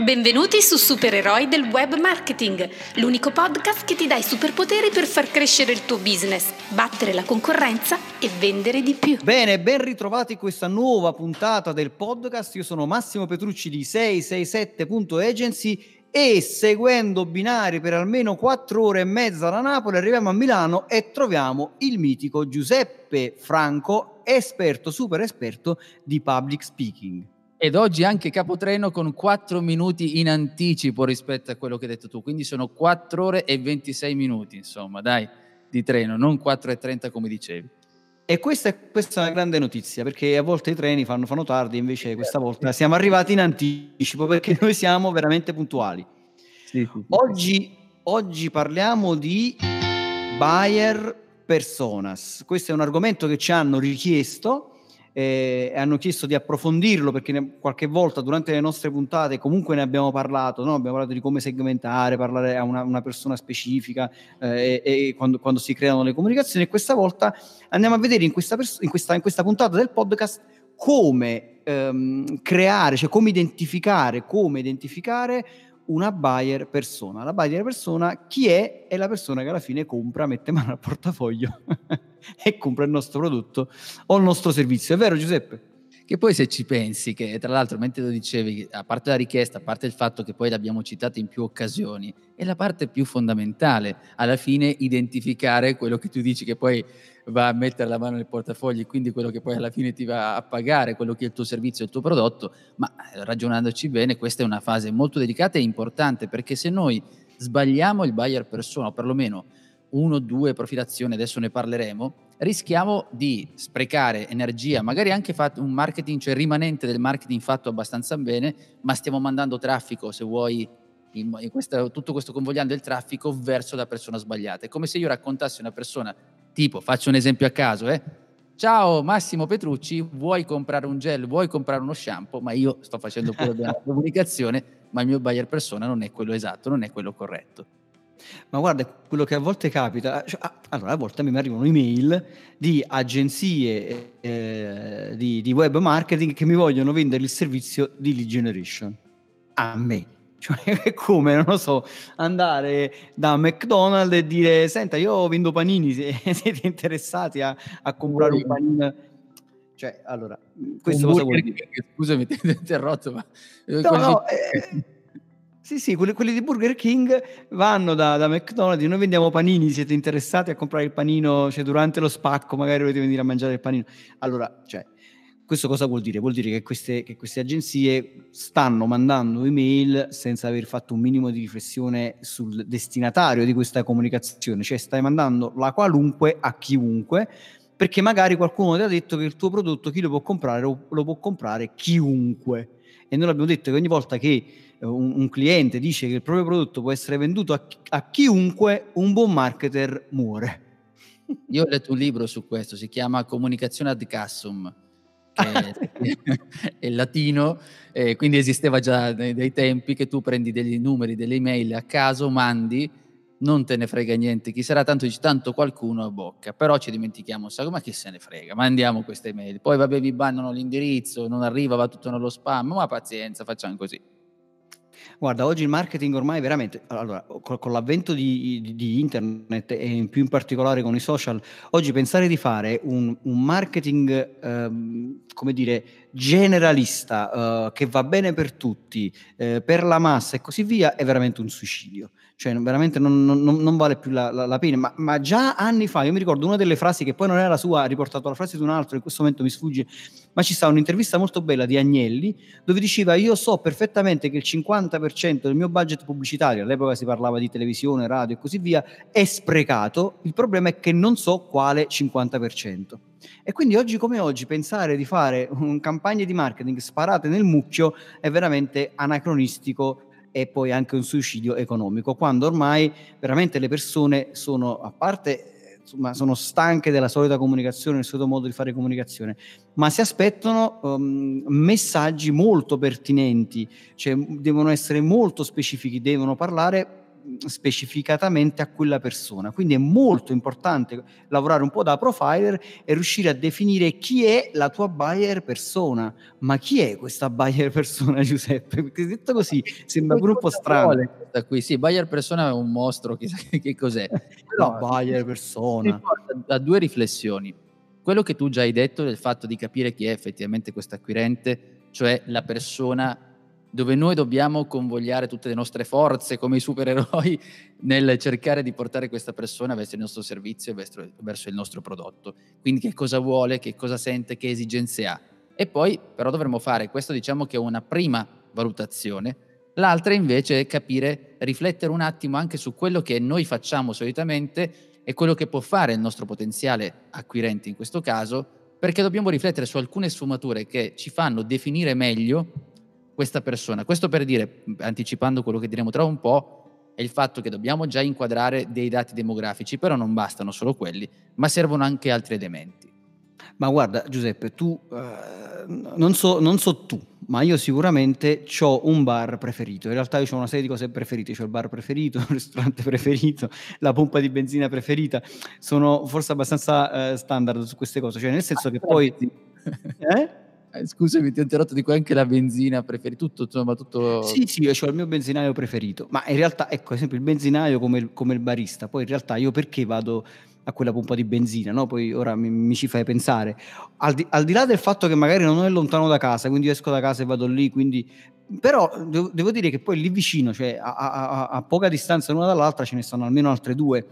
Benvenuti su Supereroi del Web Marketing, l'unico podcast che ti dà i superpoteri per far crescere il tuo business, battere la concorrenza e vendere di più. Bene, ben ritrovati in questa nuova puntata del podcast. Io sono Massimo Petrucci di 667.agency e seguendo binari per almeno 4 ore e mezza da Napoli arriviamo a Milano e troviamo il mitico Giuseppe Franco, esperto, super esperto di public speaking. Ed oggi anche capotreno con 4 minuti in anticipo rispetto a quello che hai detto tu, quindi sono 4 ore e 26 minuti, insomma, dai, di treno, non 4 e 30 come dicevi. E questa è, questa è, una grande notizia perché a volte i treni fanno, fanno tardi, invece questa volta siamo arrivati in anticipo perché noi siamo veramente puntuali. Sì, sì, oggi, oggi parliamo di buyer personas. Questo è un argomento che ci hanno richiesto eh, hanno chiesto di approfondirlo perché ne, qualche volta durante le nostre puntate comunque ne abbiamo parlato, no? abbiamo parlato di come segmentare, parlare a una, una persona specifica eh, e, e quando, quando, si creano le comunicazioni e questa volta andiamo a vedere in questa, pers- in questa, in questa puntata del podcast come ehm, creare, cioè come identificare, come identificare una buyer persona. La buyer persona chi è? È la persona che alla fine compra, mette mano al portafoglio e compra il nostro prodotto o il nostro servizio. È vero Giuseppe? Che poi se ci pensi, che tra l'altro mentre lo dicevi, a parte la richiesta, a parte il fatto che poi l'abbiamo citata in più occasioni, è la parte più fondamentale, alla fine identificare quello che tu dici che poi va a mettere la mano nel portafoglio, quindi quello che poi alla fine ti va a pagare, quello che è il tuo servizio, il tuo prodotto, ma eh, ragionandoci bene, questa è una fase molto delicata e importante perché se noi sbagliamo il buyer persona, o perlomeno uno, due profilazioni, adesso ne parleremo, rischiamo di sprecare energia, magari anche un marketing, cioè rimanente del marketing fatto abbastanza bene, ma stiamo mandando traffico, se vuoi, in, in questa, tutto questo convogliando il traffico verso la persona sbagliata. È come se io raccontassi a una persona, tipo, faccio un esempio a caso, eh? Ciao Massimo Petrucci, vuoi comprare un gel, vuoi comprare uno shampoo, ma io sto facendo pure la comunicazione, ma il mio buyer persona non è quello esatto, non è quello corretto. Ma guarda, quello che a volte capita, cioè, ah, allora a volte a me mi arrivano email di agenzie eh, di, di, web marketing che mi vogliono vendere il servizio di lead generation. A me. Cioè, è come, non lo so, andare da McDonald's e dire, senta, io vendo panini, se siete interessati a, a comprare un panino. Cioè, allora, questo cosa vuol dire? Scusami, ti ho interrotto, ma... No, no, eh, sì, sì, quelli, quelli, di Burger King vanno da, da, McDonald's, noi vendiamo panini, siete interessati a comprare il panino, cioè durante lo spacco magari volete venire a mangiare il panino. Allora, cioè, questo cosa vuol dire? Vuol dire che queste, che queste agenzie stanno mandando email senza aver fatto un minimo di riflessione sul destinatario di questa comunicazione, cioè stai mandando la qualunque a chiunque, perché magari qualcuno ti ha detto che il tuo prodotto chi lo può comprare lo può comprare chiunque. E noi abbiamo detto che ogni volta che un, un, cliente dice che il proprio prodotto può essere venduto a, a chiunque, un buon marketer muore. Io ho letto un libro su questo, si chiama Comunicazione ad Cassum, che è latino, eh, quindi esisteva già dai, dai, tempi che tu prendi dei numeri, delle email a caso, mandi, non te ne frega niente, chi sarà tanto dici tanto qualcuno a bocca, però ci dimentichiamo, sai, ma chi se ne frega, mandiamo queste email, poi vabbè vi bannano l'indirizzo, non arriva, va tutto nello spam, ma pazienza, facciamo così. Guarda, oggi il marketing ormai veramente, allora, con, con l'avvento di, di, di, internet e in più in particolare con i social, oggi pensare di fare un, un marketing, ehm, come dire, generalista, eh, che va bene per tutti, eh, per la massa e così via, è veramente un suicidio. Cioè veramente non, non, non vale più la, la, la pena, ma, ma, già anni fa, io mi ricordo una delle frasi che poi non era la sua, ha riportato la frase di un altro, in questo momento mi sfugge, ma ci sta un'intervista molto bella di Agnelli, dove diceva io so perfettamente che il 50% del mio budget pubblicitario, all'epoca si parlava di televisione, radio e così via, è sprecato, il problema è che non so quale 50%. E quindi oggi come oggi pensare di fare un campagne di marketing sparate nel mucchio è veramente anacronistico e poi anche un suicidio economico, quando ormai veramente le persone sono, a parte insomma, sono stanche della solita comunicazione, del solito modo di fare comunicazione, ma si aspettano um, messaggi molto pertinenti, cioè devono essere molto specifici, devono parlare specificatamente a quella persona. Quindi è molto importante lavorare un po' da profiler e riuscire a definire chi è la tua buyer persona. Ma chi è questa buyer persona, Giuseppe? Perché detto così sembra pure un po' strano. Qui. Sì, buyer persona è un mostro, chissà che cos'è. No, buyer persona. Da due riflessioni. Quello che tu già hai detto del fatto di capire chi è effettivamente questo acquirente, cioè la persona dove noi dobbiamo convogliare tutte le nostre forze come i supereroi nel cercare di portare questa persona verso il nostro servizio e verso il nostro prodotto. Quindi che cosa vuole, che cosa sente, che esigenze ha. E poi però dovremmo fare, questo diciamo che è una prima valutazione, l'altra invece è capire, riflettere un attimo anche su quello che noi facciamo solitamente e quello che può fare il nostro potenziale acquirente in questo caso, perché dobbiamo riflettere su alcune sfumature che ci fanno definire meglio questa persona. Questo per dire, anticipando quello che diremo tra un po', è il fatto che dobbiamo già inquadrare dei dati demografici, però non bastano solo quelli, ma servono anche altri elementi. Ma guarda Giuseppe, tu, eh, non, so, non, so, tu, ma io sicuramente ho un bar preferito. In realtà io ho una serie di cose preferite, ho il bar preferito, il ristorante preferito, la pompa di benzina preferita. Sono forse abbastanza eh, standard su queste cose, cioè nel senso che poi... Eh? Eh, scusami, ti ho interrotto, dico anche la benzina preferita, tutto, insomma, tutto... Sì, sì, io ho il mio benzinaio preferito, ma in realtà, ecco, esempio il benzinaio come il, come il barista, poi in realtà io perché vado a quella pompa di benzina, no? Poi ora mi, mi ci fai pensare. Al di, al di, là del fatto che magari non è lontano da casa, quindi esco da casa e vado lì, quindi... Però devo, devo dire che poi lì vicino, cioè a, a, a, poca distanza l'una dall'altra, ce ne stanno almeno altre due.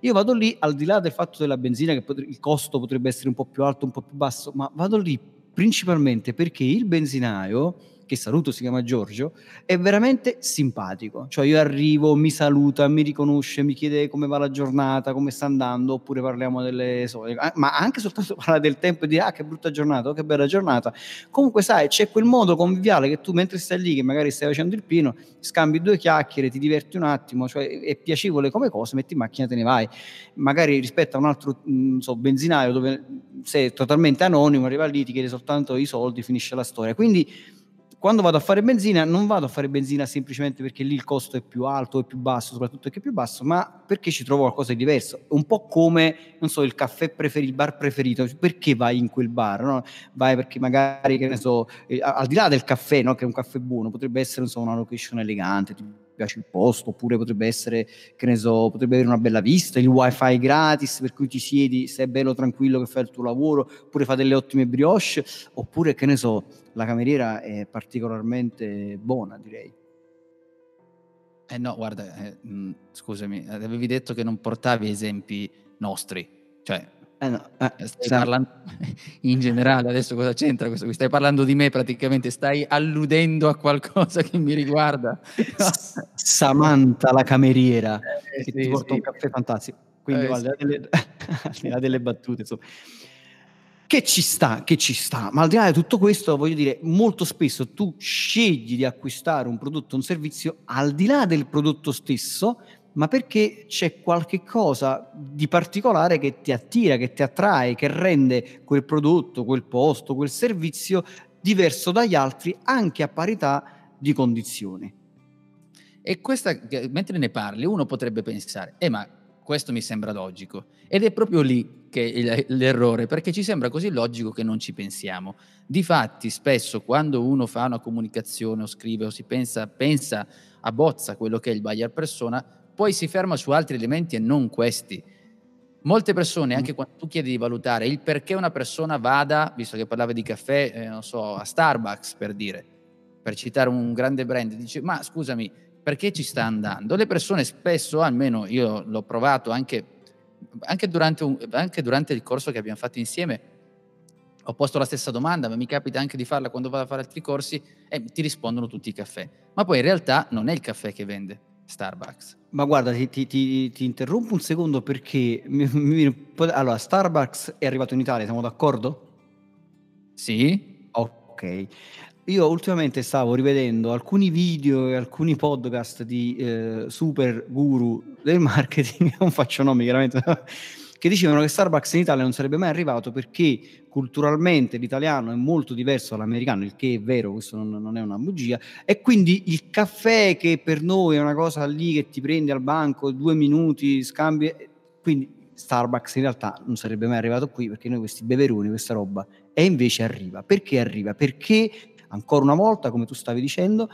Io vado lì, al di là del fatto della benzina, che pot- il costo potrebbe essere un po' più alto, un po' più basso, ma vado lì principalmente perché il benzinaio che saluto si chiama Giorgio, è veramente simpatico. Cioè io arrivo, mi saluta, mi riconosce, mi chiede come va la giornata, come sta andando, oppure parliamo delle solite, ma anche soltanto parla del tempo e dire ah che brutta giornata, oh, che bella giornata. Comunque sai, c'è quel modo conviviale che tu mentre stai lì, che magari stai facendo il pino, scambi due chiacchiere, ti diverti un attimo, cioè è piacevole come cosa, metti in macchina e te ne vai. Magari rispetto a un altro non so, benzinaio dove sei totalmente anonimo, arriva lì, ti chiede soltanto i soldi, finisce la storia. Quindi quando vado a fare benzina non vado a fare benzina semplicemente perché lì il costo è più alto e più basso, soprattutto perché è più basso, ma perché ci trovo qualcosa di diverso. Un po' come, non so, il caffè preferito, il bar preferito, perché vai in quel bar? No? Vai perché magari, che ne so, eh, al di là del caffè, no? che è un caffè buono, potrebbe essere so, una location elegante, ti piace il posto, oppure potrebbe essere, che ne so, potrebbe avere una bella vista, il wifi gratis per cui ti siedi, sei bello tranquillo che fai il tuo lavoro, oppure fa delle ottime brioche, oppure che ne so, la cameriera è particolarmente buona, direi. Eh no, guarda, eh, mh, mm, scusami, avevi detto che non portavi esempi nostri, cioè eh no, eh, stai parlando in generale, adesso cosa c'entra questo? Stai parlando di me praticamente, stai alludendo a qualcosa che mi riguarda. Samantha la cameriera eh, che sì, ti porta sì. un caffè fantastico. Quindi eh, al, delle, di là delle battute, insomma. Che ci sta, che ci sta, ma al di là di tutto questo, voglio dire, molto spesso tu scegli di acquistare un prodotto o un servizio al di là del prodotto stesso, ma perché c'è qualche cosa di particolare che ti attira, che ti attrae, che rende quel prodotto, quel posto, quel servizio diverso dagli altri anche a parità di condizioni. E questa, mentre ne parli, uno potrebbe pensare, eh ma questo mi sembra logico. Ed è proprio lì che è l'errore, perché ci sembra così logico che non ci pensiamo. Difatti, spesso quando uno fa una comunicazione o scrive o si pensa, pensa a bozza quello che è il buyer persona, poi si ferma su altri elementi e non questi. Molte persone, anche mm. quando tu chiedi di valutare il perché una persona vada, visto che parlava di caffè, eh, non so, a Starbucks per dire, per citare un grande brand, dice ma scusami, perché ci sta andando? Le persone spesso, almeno io l'ho provato anche, anche, durante, un, anche durante il corso che abbiamo fatto insieme, ho posto la stessa domanda, ma mi capita anche di farla quando vado a fare altri corsi e ti rispondono tutti i caffè. Ma poi in realtà non è il caffè che vende Starbucks. Ma guarda, ti, ti, ti, ti interrompo un secondo perché mi, mi, allora, Starbucks è arrivato in Italia, siamo d'accordo? Sì. Ok. Io ultimamente stavo rivedendo alcuni video e alcuni podcast di eh, super guru del marketing, non faccio nomi chiaramente, che dicevano che Starbucks in Italia non sarebbe mai arrivato perché culturalmente l'italiano è molto diverso dall'americano, il che è vero, questo non, non, è una bugia, e quindi il caffè che per noi è una cosa lì che ti prendi al banco, due minuti, scambi, quindi Starbucks in realtà non sarebbe mai arrivato qui perché noi questi beveroni, questa roba, e invece arriva. Perché arriva? Perché, ancora una volta, come tu stavi dicendo,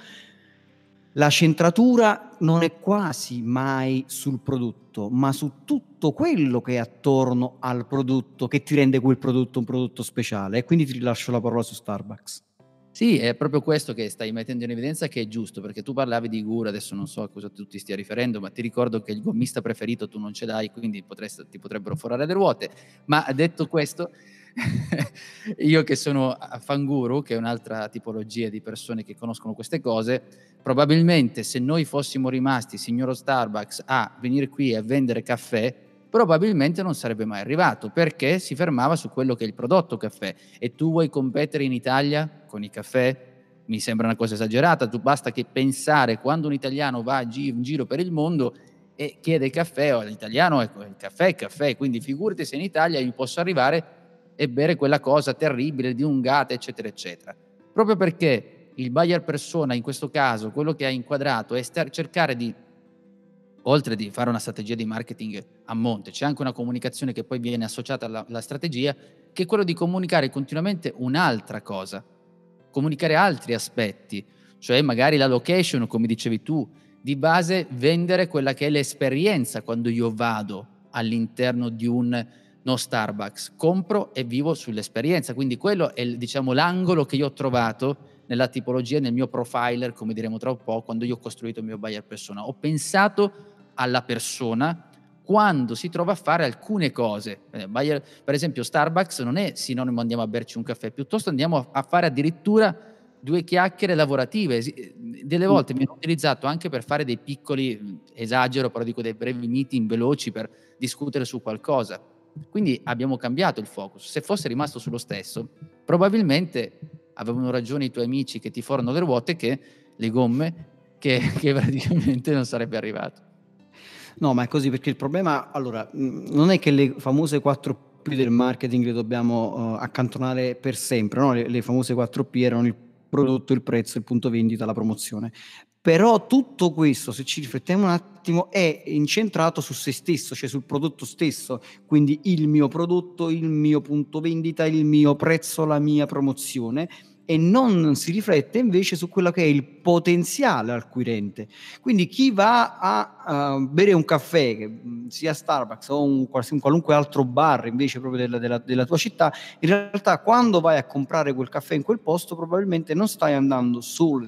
la centratura non è quasi mai sul prodotto, ma su tutto quello che è attorno al prodotto che ti rende quel prodotto un prodotto speciale. E quindi ti rilascio la parola su Starbucks. Sì, è proprio questo che stai mettendo in evidenza che è giusto, perché tu parlavi di guru, adesso non so a cosa tu ti stia riferendo, ma ti ricordo che il gommista preferito tu non ce l'hai, quindi potresti, ti potrebbero forare le ruote. Ma detto questo, io che sono fanguru, che è un'altra tipologia di persone che conoscono queste cose, probabilmente se noi fossimo rimasti, signoro Starbucks, a venire qui a vendere caffè, probabilmente non sarebbe mai arrivato perché si fermava su quello che è il prodotto caffè e tu vuoi competere in Italia con i caffè? Mi sembra una cosa esagerata, tu basta che pensare quando un italiano va in giro per il mondo e chiede caffè, o l'italiano ecco, il caffè è caffè, quindi figurati se in Italia io posso arrivare e bere quella cosa terribile di un gat, eccetera, eccetera. Proprio perché il buyer persona, in questo caso, quello che ha inquadrato è cercare di oltre di fare una strategia di marketing a monte, c'è anche una comunicazione che poi viene associata alla, alla strategia, che è quello di comunicare continuamente un'altra cosa, comunicare altri aspetti, cioè magari la location, come dicevi tu, di base vendere quella che è l'esperienza quando io vado all'interno di un no Starbucks, compro e vivo sull'esperienza, quindi quello è diciamo l'angolo che io ho trovato nella tipologia, nel mio profiler, come diremo tra un po', quando io ho costruito il mio buyer persona. Ho pensato alla persona quando si trova a fare alcune cose. Eh, buyer, per esempio Starbucks non è sinonimo andiamo a berci un caffè, piuttosto andiamo a fare addirittura due chiacchiere lavorative. Delle mm. volte mi hanno utilizzato anche per fare dei piccoli, esagero, però dico dei brevi meeting veloci per discutere su qualcosa. Quindi abbiamo cambiato il focus. Se fosse rimasto sullo stesso, probabilmente avevano ragione i tuoi amici che ti forano le ruote che le gomme che, che praticamente non sarebbe arrivato. No, ma è così perché il problema, allora, non è che le famose 4P del marketing le dobbiamo uh, accantonare per sempre, no? le, le famose 4P erano il prodotto, il prezzo, il punto vendita, la promozione. Però tutto questo, se ci riflettiamo un attimo, è incentrato su se stesso, cioè sul prodotto stesso, quindi il mio prodotto, il mio punto vendita, il mio prezzo, la mia promozione e non si riflette invece su quello che è il potenziale acquirente. Quindi chi va a uh, bere un caffè, che sia Starbucks o un, un qualunque altro bar invece proprio della, della, della, tua città, in realtà quando vai a comprare quel caffè in quel posto probabilmente non stai andando solo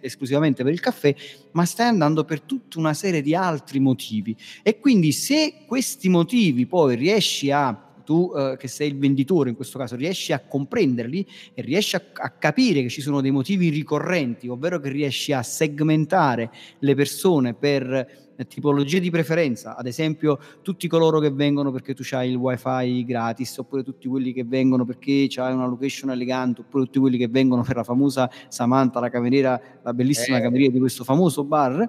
esclusivamente per il caffè, ma stai andando per tutta una serie di altri motivi. E quindi se questi motivi poi riesci a tu eh, che sei il venditore in questo caso riesci a comprenderli e riesci a, a, capire che ci sono dei motivi ricorrenti, ovvero che riesci a segmentare le persone per eh, tipologie di preferenza, ad esempio tutti coloro che vengono perché tu hai il wifi gratis, oppure tutti quelli che vengono perché c'hai una location elegante, oppure tutti quelli che vengono per la famosa Samantha, la cameriera, la bellissima eh. cameriera di questo famoso bar.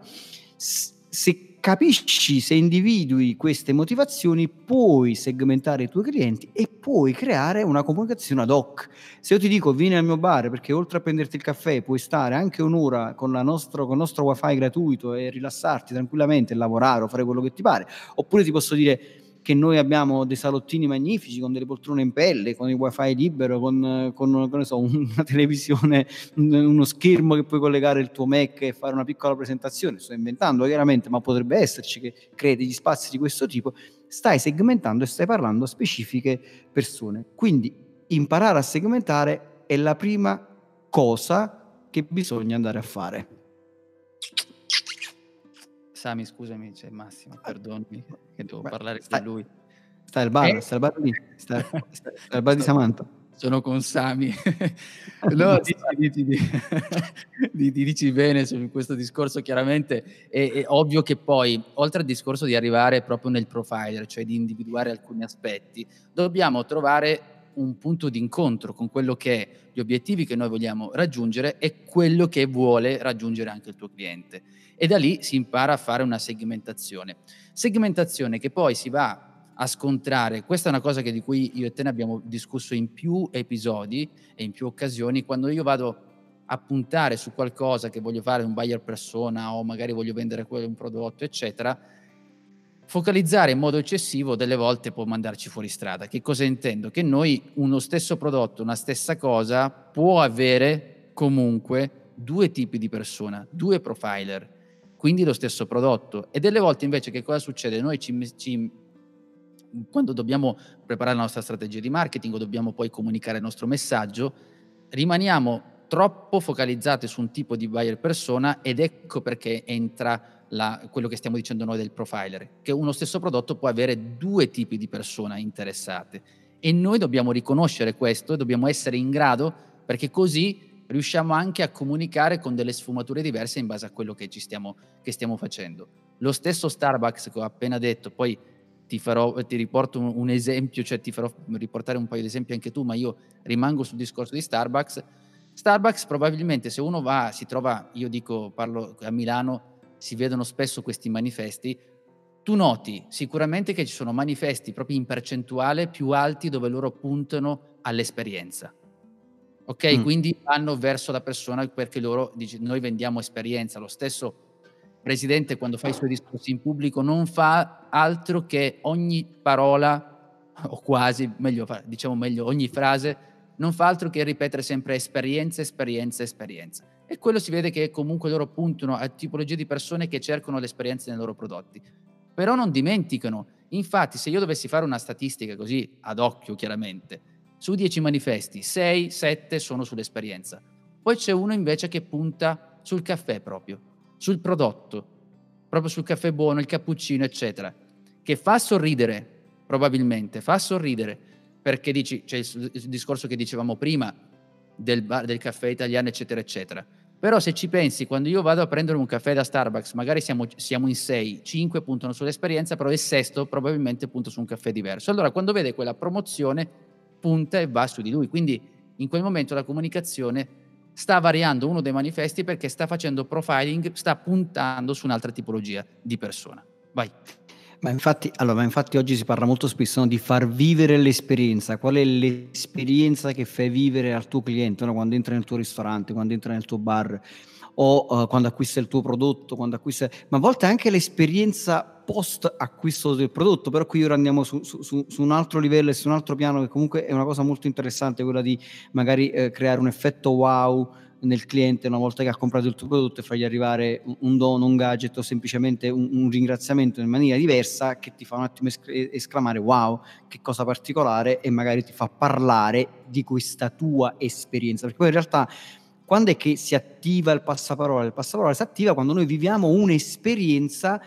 Se capisci se individui queste motivazioni, puoi segmentare i tuoi clienti e puoi creare una comunicazione ad hoc. Se io ti dico vieni al mio bar perché oltre a prenderti il caffè puoi stare anche un'ora con, nostro, con il nostro wifi gratuito e rilassarti tranquillamente, lavorare o fare quello che ti pare, oppure ti posso dire che noi abbiamo dei salottini magnifici con delle poltrone in pelle, con il wifi libero, con, con, so, una televisione, uno schermo che puoi collegare il tuo Mac e fare una piccola presentazione. Sto inventando chiaramente, ma potrebbe esserci che crei degli spazi di questo tipo. Stai segmentando e stai parlando a specifiche persone. Quindi imparare a segmentare è la prima cosa che bisogna andare a fare. Sami, scusami, c'è Massimo, perdonami che devo Beh, parlare stai, con lui. Stai al bar, eh? stai al bar lì, stai, stai al bar di Samantha. Sono con Sami. no, dici, dici, dici, dici, bene su questo discorso, chiaramente è, è, ovvio che poi, oltre al discorso di arrivare proprio nel profiler, cioè di individuare alcuni aspetti, dobbiamo trovare un punto di incontro con quello che è gli obiettivi che noi vogliamo raggiungere e quello che vuole raggiungere anche il tuo cliente e da lì si impara a fare una segmentazione. Segmentazione che poi si va a scontrare. Questa è una cosa di cui io e te ne abbiamo discusso in più episodi e in più occasioni. Quando io vado a puntare su qualcosa che voglio fare, un buyer persona o magari voglio vendere un prodotto, eccetera, focalizzare in modo eccessivo delle volte può mandarci fuori strada. Che cosa intendo? Che noi uno stesso prodotto, una stessa cosa, può avere comunque due tipi di persona, due profiler, quindi lo stesso prodotto. E delle volte invece che cosa succede? Noi ci, ci, quando dobbiamo preparare la nostra strategia di marketing o dobbiamo poi comunicare il nostro messaggio, rimaniamo troppo focalizzati su un tipo di buyer persona ed ecco perché entra la, quello che stiamo dicendo noi del profiler, che uno stesso prodotto può avere due tipi di persone interessate e noi dobbiamo riconoscere questo e dobbiamo essere in grado perché così riusciamo anche a comunicare con delle sfumature diverse in base a quello che, stiamo, che stiamo facendo. Lo stesso Starbucks che ho appena detto, poi ti, farò, ti riporto un, un, esempio, cioè ti farò riportare un paio di esempi anche tu, ma io rimango sul discorso di Starbucks. Starbucks probabilmente se uno va, si trova, io dico, parlo a Milano, si vedono spesso questi manifesti, tu noti sicuramente che ci sono manifesti proprio in percentuale più alti dove loro puntano all'esperienza. Ok, mm. quindi vanno verso la persona perché loro dice noi vendiamo esperienza. Lo stesso presidente quando fa i suoi discorsi in pubblico non fa altro che ogni parola o quasi, meglio diciamo meglio, ogni frase non fa altro che ripetere sempre esperienza, esperienza, esperienza e quello si vede che comunque loro puntano a tipologie di persone che cercano l'esperienza nei loro prodotti. Però non dimenticano, infatti se io dovessi fare una statistica così ad occhio chiaramente, su 10 manifesti 6, 7 sono sull'esperienza. Poi c'è uno invece che punta sul caffè proprio, sul prodotto, proprio sul caffè buono, il cappuccino, eccetera, che fa sorridere, probabilmente, fa sorridere, perché dici, c'è il, il discorso che dicevamo prima del, bar, del caffè italiano, eccetera, eccetera però se ci pensi, quando io vado a prendere un caffè da Starbucks, magari siamo, siamo in sei, cinque puntano sull'esperienza, però il sesto probabilmente punta su un caffè diverso. Allora quando vede quella promozione punta e va su di lui. Quindi in quel momento la comunicazione sta variando uno dei manifesti perché sta facendo profiling, sta puntando su un'altra tipologia di persona. Vai. Ma infatti, allora, ma infatti oggi si parla molto spesso no, di far vivere l'esperienza. Qual è l'esperienza che fai vivere al tuo cliente no? quando entra nel tuo ristorante, quando entra nel tuo bar o uh, quando acquista il tuo prodotto, acquista... ma a volte anche l'esperienza post acquisto del prodotto, però qui ora andiamo su, su, su, un altro livello e su un altro piano che comunque è una cosa molto interessante, quella di magari eh, creare un effetto wow nel cliente una volta che ha comprato il tuo prodotto e fargli arrivare un, dono, un gadget o semplicemente un, un, ringraziamento in maniera diversa che ti fa un attimo esclamare wow, che cosa particolare e magari ti fa parlare di questa tua esperienza. Perché poi in realtà quando è che si attiva il passaparola? Il passaparola si attiva quando noi viviamo un'esperienza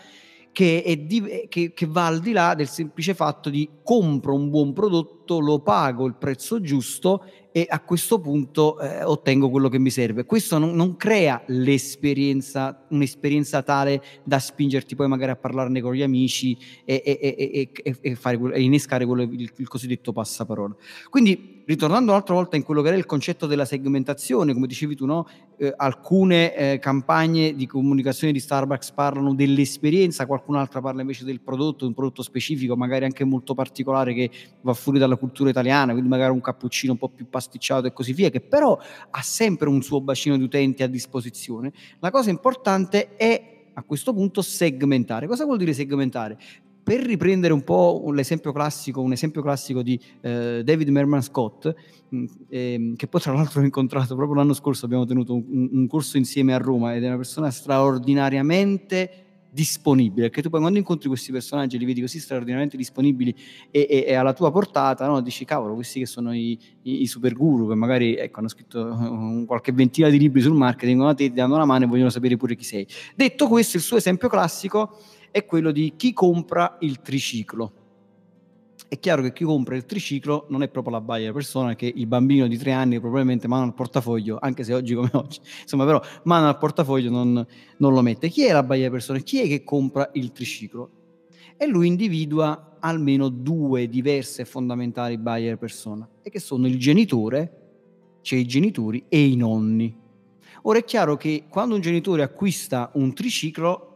che, di, che, che, va al di là del semplice fatto di compro un buon prodotto, lo pago il prezzo giusto e a questo punto eh, ottengo quello che mi serve. Questo non, non, crea l'esperienza, un'esperienza tale da spingerti poi magari a parlarne con gli amici e, e, e, e fare, innescare quello, il, il, cosiddetto passaparola. Quindi, ritornando un'altra volta in quello che era il concetto della segmentazione, come dicevi tu, no? eh, alcune eh, campagne di comunicazione di Starbucks parlano dell'esperienza, qualcun'altra parla invece del prodotto, un prodotto specifico, magari anche molto particolare che va fuori dalla cultura italiana, quindi magari un cappuccino un po' più pasticciato e così via, che però ha sempre un suo bacino di utenti a disposizione, la cosa importante è a questo punto segmentare. Cosa vuol dire segmentare? Per riprendere un po' l'esempio classico, un esempio classico di eh, David Merman Scott, mh, eh, che poi tra l'altro ho incontrato proprio l'anno scorso, abbiamo tenuto un, un corso insieme a Roma ed è una persona straordinariamente disponibile, perché tu poi quando incontri questi personaggi li vedi così straordinariamente disponibili e, e, e alla tua portata, no? dici cavolo, questi che sono i, i, i super guru che magari ecco, hanno scritto un, qualche ventina di libri sul marketing, a te ti danno una mano e vogliono sapere pure chi sei. Detto questo, il suo esempio classico è quello di chi compra il triciclo è chiaro che chi compra il triciclo non è proprio la buyer persona che il bambino di tre anni probabilmente mano al portafoglio, anche se oggi come oggi, insomma però mano al portafoglio non, non lo mette. Chi è la buyer persona? Chi è che compra il triciclo? E lui individua almeno due diverse fondamentali buyer persona, e che sono il genitore, cioè i genitori, e i nonni. Ora è chiaro che quando un genitore acquista un triciclo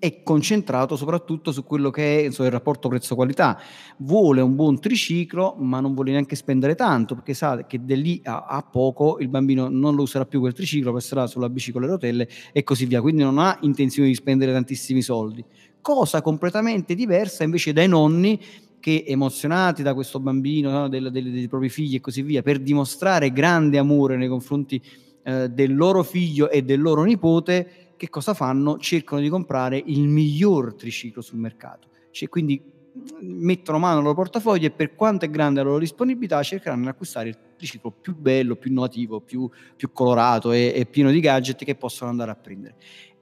è concentrato soprattutto su quello che è insomma, il rapporto prezzo-qualità. Vuole un buon triciclo, ma non vuole neanche spendere tanto, perché sa che da lì a, a poco il bambino non lo userà più quel triciclo, passerà sulla bici con le rotelle e così via. Quindi non ha intenzione di spendere tantissimi soldi. Cosa completamente diversa invece dai nonni che emozionati da questo bambino, no, del, del, dei propri figli e così via, per dimostrare grande amore nei confronti eh, del loro figlio e del loro nipote, che cosa fanno? Cercano di comprare il miglior triciclo sul mercato. Cioè, quindi mm, mettono mano al loro portafoglio e per quanto è grande la loro disponibilità cercheranno di acquistare il triciclo più bello, più innovativo, più, più colorato e, e pieno di gadget che possono andare a prendere.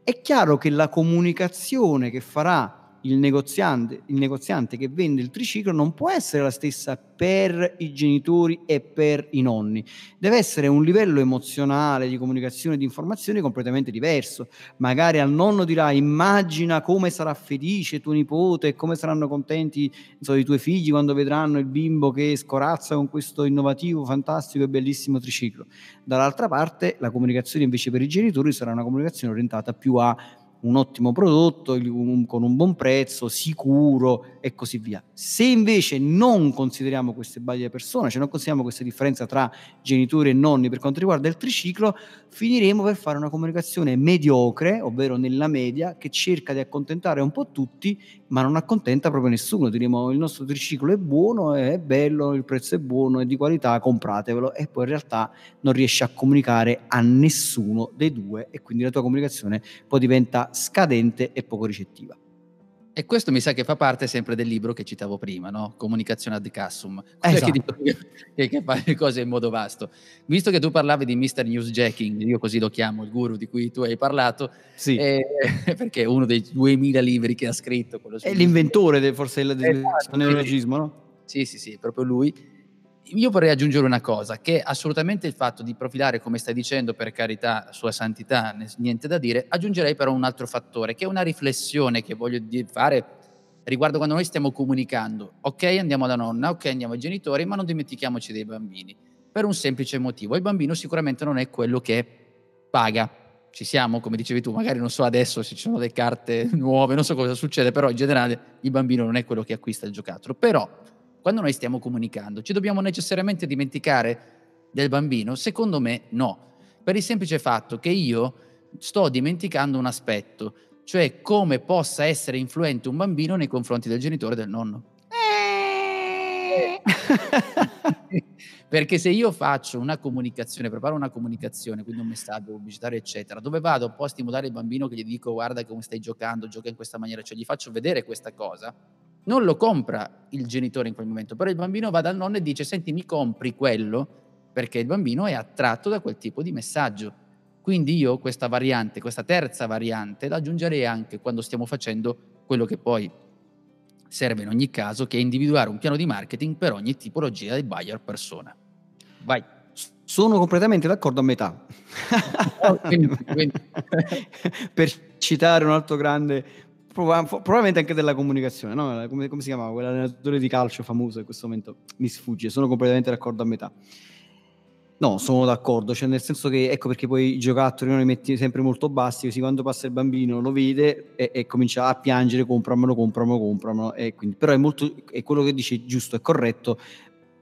È chiaro che la comunicazione che farà il negoziante, il negoziante che vende il triciclo non può essere la stessa per i genitori e per i nonni. Deve essere un livello emozionale di comunicazione e di informazione completamente diverso. Magari al nonno dirà immagina come sarà felice tuo nipote e come saranno contenti so, i tuoi figli quando vedranno il bimbo che scorazza con questo innovativo, fantastico e bellissimo triciclo. Dall'altra parte la comunicazione invece per i genitori sarà una comunicazione orientata più a un ottimo prodotto con un buon prezzo, sicuro e così via. Se invece non consideriamo queste baglie persone, cioè non consideriamo questa differenza tra genitori e nonni per quanto riguarda il triciclo, finiremo per fare una comunicazione mediocre, ovvero nella media, che cerca di accontentare un po' tutti, ma non accontenta proprio nessuno. Diremo il nostro triciclo è buono, è bello, il prezzo è buono, è di qualità, compratevelo e poi in realtà non riesce a comunicare a nessuno dei due e quindi la tua comunicazione poi diventa scadente e poco ricettiva. E questo mi sa che fa parte sempre del libro che citavo prima, no? Comunicazione ad cassum, esatto. che, che, che, fa le cose in modo vasto. Visto che tu parlavi di Mr. Newsjacking, io così lo chiamo, il guru di cui tu hai parlato, sì. eh, perché è uno dei 2000 libri che ha scritto. È l'inventore del, forse del, esatto, neologismo, no? Sì, sì, sì, proprio lui io vorrei aggiungere una cosa, che assolutamente il fatto di profilare, come stai dicendo, per carità, sua santità, niente da dire, aggiungerei però un altro fattore, che è una riflessione che voglio fare riguardo quando noi stiamo comunicando. Ok, andiamo alla nonna, ok, andiamo ai genitori, ma non dimentichiamoci dei bambini. Per un semplice motivo, il bambino sicuramente non è quello che paga. Ci siamo, come dicevi tu, magari non so adesso se ci sono le carte nuove, non so cosa succede, però in generale il bambino non è quello che acquista il giocattolo. Però quando noi stiamo comunicando, ci dobbiamo necessariamente dimenticare del bambino? Secondo me no, per il semplice fatto che io sto dimenticando un aspetto, cioè come possa essere influente un bambino nei confronti del genitore e del nonno. Perché se io faccio una comunicazione, preparo una comunicazione, quindi un messaggio pubblicitario, eccetera, dove vado un po' a stimolare il bambino che gli dico guarda come stai giocando, gioca in questa maniera, cioè gli faccio vedere questa cosa, non lo compra il genitore in quel momento, però il bambino va dal nonno e dice senti mi compri quello perché il bambino è attratto da quel tipo di messaggio. Quindi io questa variante, questa terza variante, la aggiungerei anche quando stiamo facendo quello che poi serve in ogni caso, che è individuare un piano di marketing per ogni tipologia di buyer persona. Vai. Sono completamente d'accordo a metà. Oh, quindi, quindi. per citare un altro grande probabilmente anche della comunicazione, no? come, come, si chiamava quell'allenatore di calcio famoso in questo momento mi sfugge, sono completamente d'accordo a metà. No, sono d'accordo, cioè nel senso che ecco perché poi i giocattoli non li metti sempre molto bassi, così quando passa il bambino lo vede e, e comincia a piangere, compramelo, compramelo, compramelo. E quindi, però è molto, è quello che dice giusto, è corretto,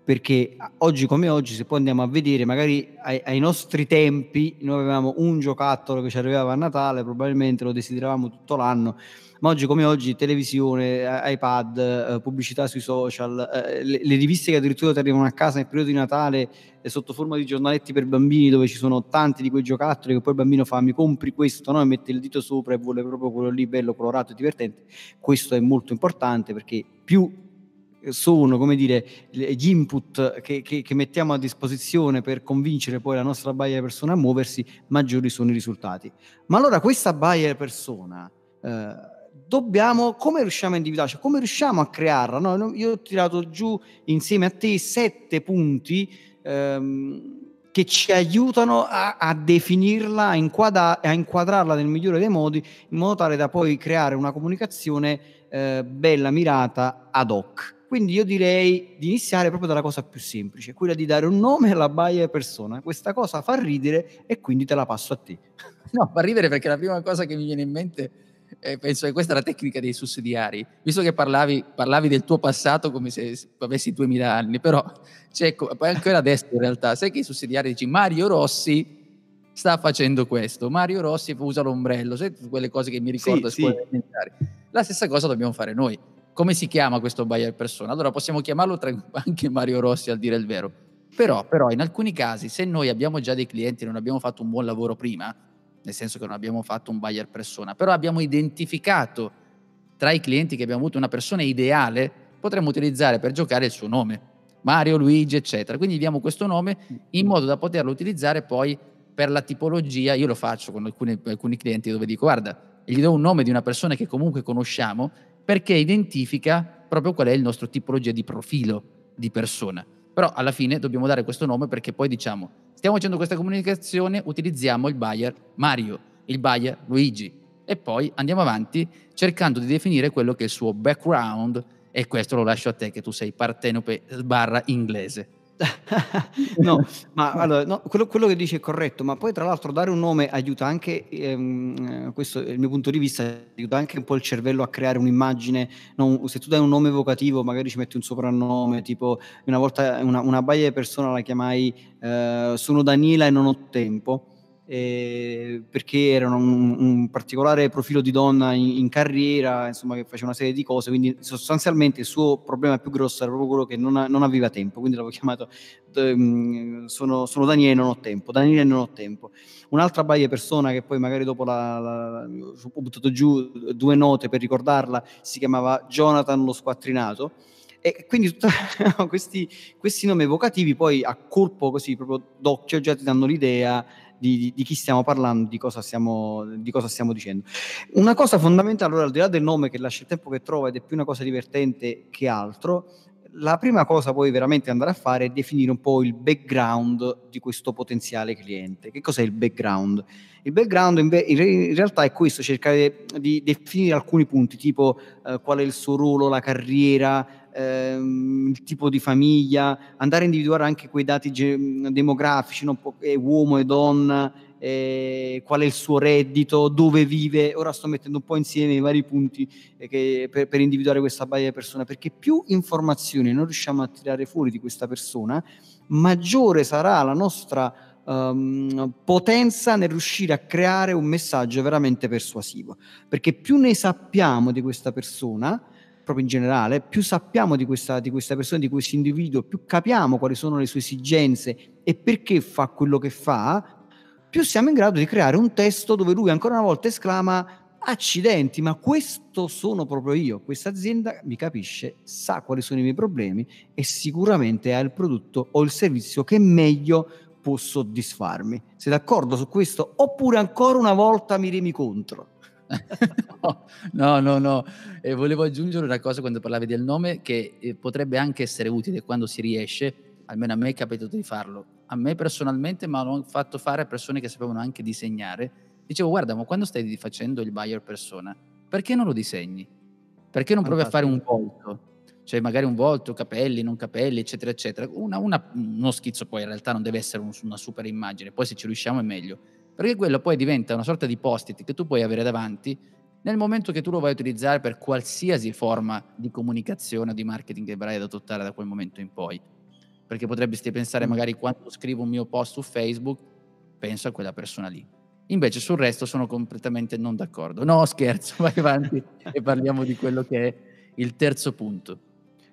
perché oggi come oggi, se poi andiamo a vedere, magari ai, ai, nostri tempi, noi avevamo un giocattolo che ci arrivava a Natale, probabilmente lo desideravamo tutto l'anno, ma oggi come oggi televisione, iPad, eh, pubblicità sui social, eh, le, le, riviste che addirittura ti arrivano a casa nel periodo di Natale eh, sotto forma di giornaletti per bambini dove ci sono tanti di quei giocattoli che poi il bambino fa mi compri questo, no? e mette il dito sopra e vuole proprio quello lì bello, colorato e divertente. Questo è molto importante perché più sono come dire gli input che, che, che, mettiamo a disposizione per convincere poi la nostra buyer persona a muoversi, maggiori sono i risultati. Ma allora questa buyer persona eh, dobbiamo, come riusciamo a individuarla, cioè, come riusciamo a crearla? No? Io ho tirato giù insieme a te sette punti ehm, che ci aiutano a, a definirla, a, inquadra, a, inquadrarla nel migliore dei modi, in modo tale da poi creare una comunicazione eh, bella, mirata, ad hoc. Quindi io direi di iniziare proprio dalla cosa più semplice, quella di dare un nome alla buyer persona. Questa cosa fa ridere e quindi te la passo a te. No, fa ridere perché la prima cosa che mi viene in mente E penso che questa è la tecnica dei sussidiari. Visto che parlavi, parlavi del tuo passato come se avessi 2000 anni, però c'è poi ancora adesso in realtà, sai che i sussidiari dici Mario Rossi sta facendo questo, Mario Rossi usa l'ombrello, sai quelle cose che mi ricordo sì, sì. La stessa cosa dobbiamo fare noi. Come si chiama questo buyer persona? Allora possiamo chiamarlo anche Mario Rossi al dire il vero. Però, però in alcuni casi, se noi abbiamo già dei clienti e non abbiamo fatto un buon lavoro prima, nel senso che non abbiamo fatto un buyer persona, però abbiamo identificato tra i clienti che abbiamo avuto una persona ideale, potremmo utilizzare per giocare il suo nome, Mario, Luigi, eccetera. Quindi diamo questo nome in modo da poterlo utilizzare poi per la tipologia. Io lo faccio con alcuni, alcuni clienti dove dico, guarda, gli do un nome di una persona che comunque conosciamo perché identifica proprio qual è il nostro tipologia di profilo di persona. Però alla fine dobbiamo dare questo nome perché poi diciamo, stiamo facendo questa comunicazione, utilizziamo il buyer Mario, il buyer Luigi e poi andiamo avanti cercando di definire quello che è il suo background e questo lo lascio a te che tu sei partenope barra inglese. no, ma allora, no, quello, quello, che dice è corretto, ma poi tra l'altro dare un nome aiuta anche, ehm, questo è il mio punto di vista, aiuta anche un po' il cervello a creare un'immagine, no, se tu dai un nome evocativo magari ci metti un soprannome, tipo una volta una, una baia di persona la chiamai eh, sono Daniela e non ho tempo eh, perché era un, un, particolare profilo di donna in, in, carriera, insomma, che faceva una serie di cose, quindi sostanzialmente il suo problema più grosso era proprio quello che non, non aveva tempo, quindi l'avevo chiamato ehm, sono, sono Daniele non ho tempo, Daniele non ho tempo. Un'altra baia persona che poi magari dopo la, la, ho buttato giù due note per ricordarla, si chiamava Jonathan lo squattrinato, e quindi tutti questi, questi nomi evocativi poi a colpo così proprio d'occhio già ti danno l'idea di, di, di, chi stiamo parlando, di cosa stiamo, di cosa stiamo dicendo. Una cosa fondamentale, allora, al di là del nome che lascia il tempo che trova ed è più una cosa divertente che altro, la prima cosa poi veramente andare a fare è definire un po' il background di questo potenziale cliente. Che cos'è il background? Il background in, in realtà è questo, cercare di definire alcuni punti, tipo eh, qual è il suo ruolo, la carriera, ehm, il tipo di famiglia, andare a individuare anche quei dati ge- demografici, no? uomo e donna, eh, qual è il suo reddito, dove vive. Ora sto mettendo un po' insieme i vari punti eh, che, per, per, individuare questa baia di persona, perché più informazioni noi riusciamo a tirare fuori di questa persona, maggiore sarà la nostra um, potenza nel riuscire a creare un messaggio veramente persuasivo. Perché più ne sappiamo di questa persona, proprio in generale, più sappiamo di questa, di questa persona, di questo individuo, più capiamo quali sono le sue esigenze e perché fa quello che fa, più siamo in grado di creare un testo dove lui ancora una volta esclama accidenti, ma questo sono proprio io, questa azienda mi capisce, sa quali sono i miei problemi e sicuramente ha il prodotto o il servizio che meglio può soddisfarmi. Sei d'accordo su questo? Oppure ancora una volta mi remi contro? no, no, no. E volevo aggiungere una cosa quando parlavi del nome che eh, potrebbe anche essere utile quando si riesce, almeno a me è capitato di farlo. A me personalmente mi hanno fatto fare a persone che sapevano anche disegnare. Dicevo, guarda, ma quando stai facendo il buyer persona, perché non lo disegni? Perché non provi a fare un volto? Cioè magari un volto, capelli, non capelli, eccetera, eccetera. Una, una, uno schizzo poi in realtà non deve essere un, una super immagine, poi se ci riusciamo è meglio perché quello poi diventa una sorta di post-it che tu puoi avere davanti nel momento che tu lo vai a utilizzare per qualsiasi forma di comunicazione o di marketing che avrai ad adottare da quel momento in poi. Perché potresti pensare mm. magari quando scrivo un mio post su Facebook, penso a quella persona lì. Invece sul resto sono completamente non d'accordo. No, scherzo, vai avanti e parliamo di quello che è il terzo punto.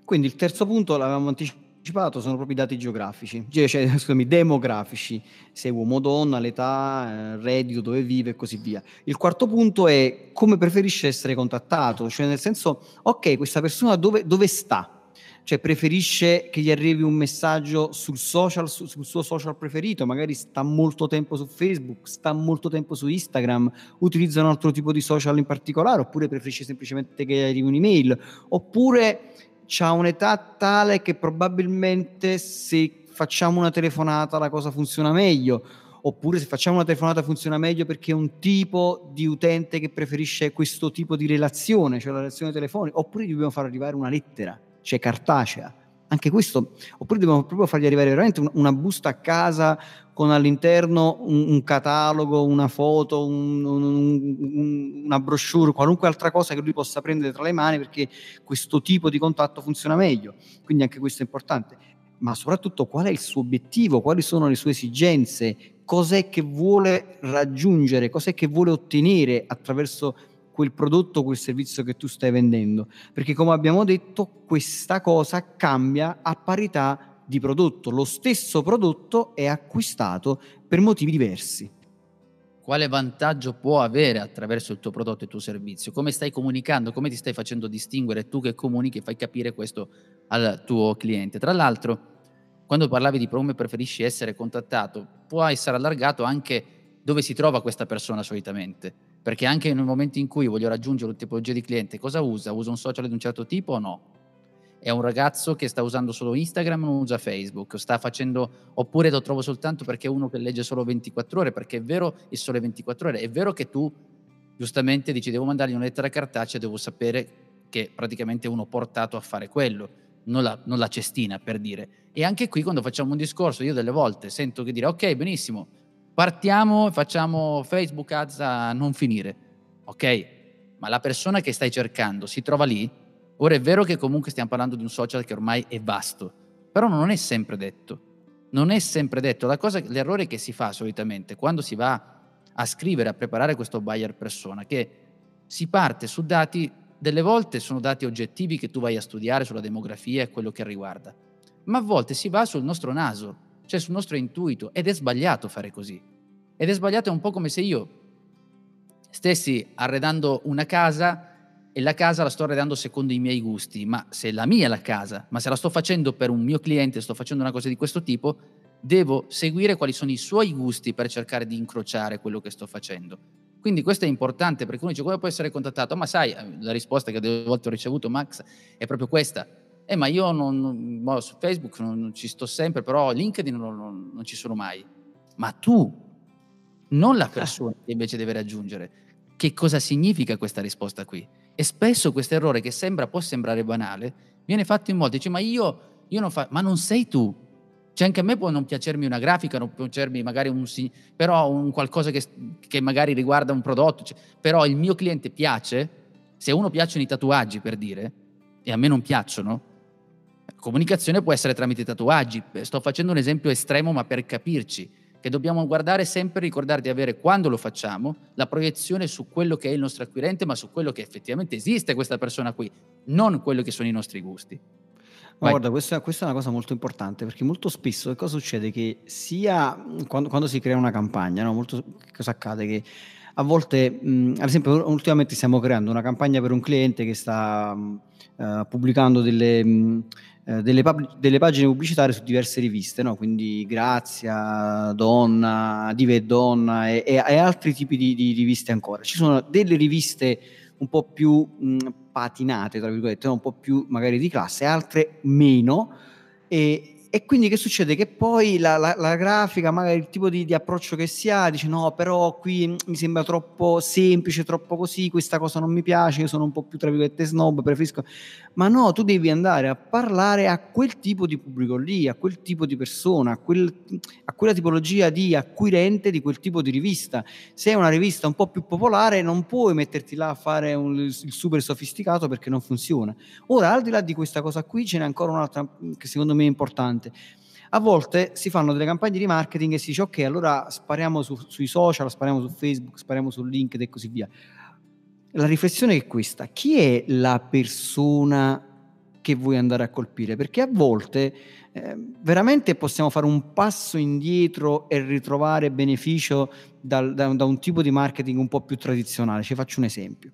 Quindi il terzo punto l'avevamo anticipato anticipato sono proprio i dati geografici, cioè, scusami, demografici, se uomo o donna, l'età, eh, reddito, dove vive e così via. Il quarto punto è come preferisce essere contattato, cioè nel senso, ok, questa persona dove, dove sta? Cioè preferisce che gli arrivi un messaggio sul social, su, sul suo social preferito, magari sta molto tempo su Facebook, sta molto tempo su Instagram, utilizza un altro tipo di social in particolare, oppure preferisce semplicemente che gli arrivi un'email, oppure ha un'età tale che probabilmente se facciamo una telefonata la cosa funziona meglio, oppure se facciamo una telefonata funziona meglio perché è un tipo di utente che preferisce questo tipo di relazione, cioè la relazione telefonica, oppure dobbiamo far arrivare una lettera, cioè cartacea. Anche questo, oppure dobbiamo proprio fargli arrivare veramente una busta a casa con all'interno un, un catalogo, una foto, un, un, una brochure, qualunque altra cosa che lui possa prendere tra le mani perché questo tipo di contatto funziona meglio. Quindi anche questo è importante. Ma soprattutto qual è il suo obiettivo, quali sono le sue esigenze, cos'è che vuole raggiungere, cos'è che vuole ottenere attraverso quel prodotto, quel servizio che tu stai vendendo. Perché come abbiamo detto, questa cosa cambia a parità di prodotto. Lo stesso prodotto è acquistato per motivi diversi. Quale vantaggio può avere attraverso il tuo prodotto e il tuo servizio? Come stai comunicando? Come ti stai facendo distinguere tu che comunichi e fai capire questo al tuo cliente? Tra l'altro, quando parlavi di come preferisci essere contattato, può essere allargato anche dove si trova questa persona solitamente perché anche nel momento in cui voglio raggiungere una tipologia di cliente, cosa usa? Usa un social di un certo tipo o no? È un ragazzo che sta usando solo Instagram, non usa Facebook, sta facendo, oppure lo trovo soltanto perché è uno che legge solo 24 ore, perché è vero il sole 24 ore, è vero che tu giustamente dici devo mandargli una lettera cartacea, devo sapere che praticamente uno portato a fare quello, non la, non la cestina per dire. E anche qui quando facciamo un discorso, io delle volte sento che dire ok, benissimo, partiamo e facciamo Facebook Ads a non finire. Ok, ma la persona che stai cercando si trova lì? Ora è vero che comunque stiamo parlando di un social che ormai è vasto, però non è sempre detto. Non è sempre detto. Cosa, l'errore che si fa solitamente quando si va a scrivere, a preparare questo buyer persona, che si parte su dati, delle volte sono dati oggettivi che tu vai a studiare sulla demografia e quello che riguarda, ma a volte si va sul nostro naso, cioè sul nostro intuito, ed è sbagliato fare così. Ed è sbagliato è un po' come se io stessi arredando una casa e la casa la sto arredando secondo i miei gusti, ma se la mia è la casa, ma se la sto facendo per un mio cliente, sto facendo una cosa di questo tipo, devo seguire quali sono i suoi gusti per cercare di incrociare quello che sto facendo. Quindi questo è importante perché uno dice come può essere contattato? Ma sai, la risposta che delle volte ho ricevuto Max è proprio questa. Eh, ma io non, non, boh, su Facebook non, non, ci sto sempre, però LinkedIn non, non, ci sono mai. Ma tu, non la persona che invece deve raggiungere. Che cosa significa questa risposta qui? E spesso questo errore che sembra, può sembrare banale, viene fatto in modo, dice ma io, io non fa, ma non sei tu. Cioè anche a me può non piacermi una grafica, non piacermi magari un, però un qualcosa che, che magari riguarda un prodotto, cioè, però il mio cliente piace, se a uno piacciono i tatuaggi per dire, e a me non piacciono, Comunicazione può essere tramite tatuaggi. Sto facendo un esempio estremo, ma per capirci, che dobbiamo guardare sempre e ricordare di avere, quando lo facciamo, la proiezione su quello che è il nostro acquirente, ma su quello che effettivamente esiste questa persona qui, non quello che sono i nostri gusti. Ma guarda, questa, questa, è una cosa molto importante perché molto spesso che cosa succede? Che sia quando, quando si crea una campagna, no? molto, cosa accade? Che a volte, mh, ad esempio, ultimamente stiamo creando una campagna per un cliente che sta mh, uh, pubblicando delle, mh, eh, delle, pub- delle, pagine pubblicitarie su diverse riviste, no? quindi Grazia, Donna, Dive Donna e, e, e altri tipi di, di, riviste ancora. Ci sono delle riviste un po' più mh, patinate, tra virgolette, no? un po' più magari di classe, altre meno. E, e quindi che succede? Che poi la, la, la grafica, magari il tipo di, di, approccio che si ha, dice no, però qui mi sembra troppo semplice, troppo così, questa cosa non mi piace, io sono un po' più tra virgolette snob, preferisco... Ma no, tu devi andare a parlare a quel tipo di pubblico lì, a quel tipo di persona, a, quel, a quella tipologia di acquirente di quel tipo di rivista. Se è una rivista un po' più popolare non puoi metterti là a fare un, il super sofisticato perché non funziona. Ora, al di là di questa cosa qui, ce n'è ancora un'altra che secondo me è importante importante. A volte si fanno delle campagne di marketing e si dice ok, allora spariamo su, sui social, spariamo su Facebook, spariamo su LinkedIn e così via. La riflessione è questa, chi è la persona che vuoi andare a colpire? Perché a volte eh, veramente possiamo fare un passo indietro e ritrovare beneficio dal, da, da un tipo di marketing un po' più tradizionale. Ci faccio un esempio.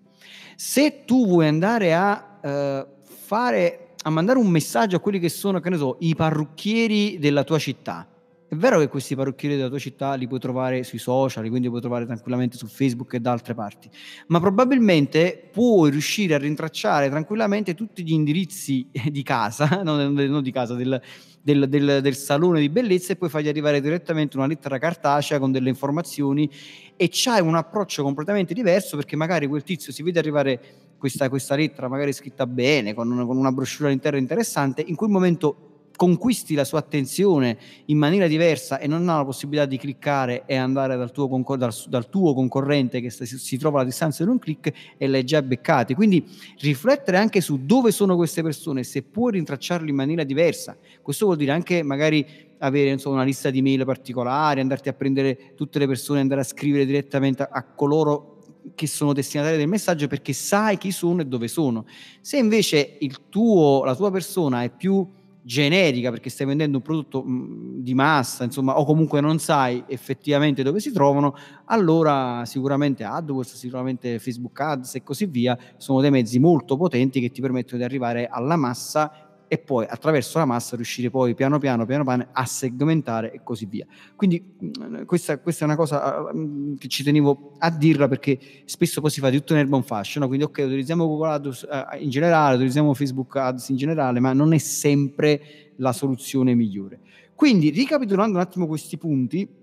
Se tu vuoi andare a eh, fare a mandare un messaggio a quelli che sono, che ne so, i parrucchieri della tua città. È vero che questi parrucchieri della tua città li puoi trovare sui social, quindi li puoi trovare tranquillamente su Facebook e da altre parti, ma probabilmente puoi riuscire a rintracciare tranquillamente tutti gli indirizzi di casa, non, di casa, del, del, del, del, salone di bellezza e poi fargli arrivare direttamente una lettera cartacea con delle informazioni e c'hai un approccio completamente diverso perché magari quel tizio si vede arrivare questa, questa lettera magari scritta bene, con una, con una brochure all'interno interessante, in quel momento conquisti la sua attenzione in maniera diversa e non ha la possibilità di cliccare e andare dal tuo, concor- dal, dal tuo concorrente che si, si, trova alla distanza di un clic e l'hai già beccati. Quindi riflettere anche su dove sono queste persone, se puoi rintracciarle in maniera diversa. Questo vuol dire anche magari avere insomma, una lista di mail particolari, andarti a prendere tutte le persone, andare a scrivere direttamente a, a coloro che sono destinatari del messaggio perché sai chi sono e dove sono. Se invece tuo, la tua persona è più generica perché stai vendendo un prodotto mh, di massa, insomma, o comunque non sai effettivamente dove si trovano, allora sicuramente AdWords, sicuramente Facebook Ads e così via sono dei mezzi molto potenti che ti permettono di arrivare alla massa e poi attraverso la massa riuscire poi piano piano, piano piano a segmentare e così via. Quindi mm, questa, questa, è una cosa mm, che ci tenevo a dirla perché spesso poi si fa di tutto in erba un fascio, no? quindi ok, utilizziamo Google Ads eh, in generale, utilizziamo Facebook Ads in generale, ma non è sempre la soluzione migliore. Quindi ricapitolando un attimo questi punti, Ah,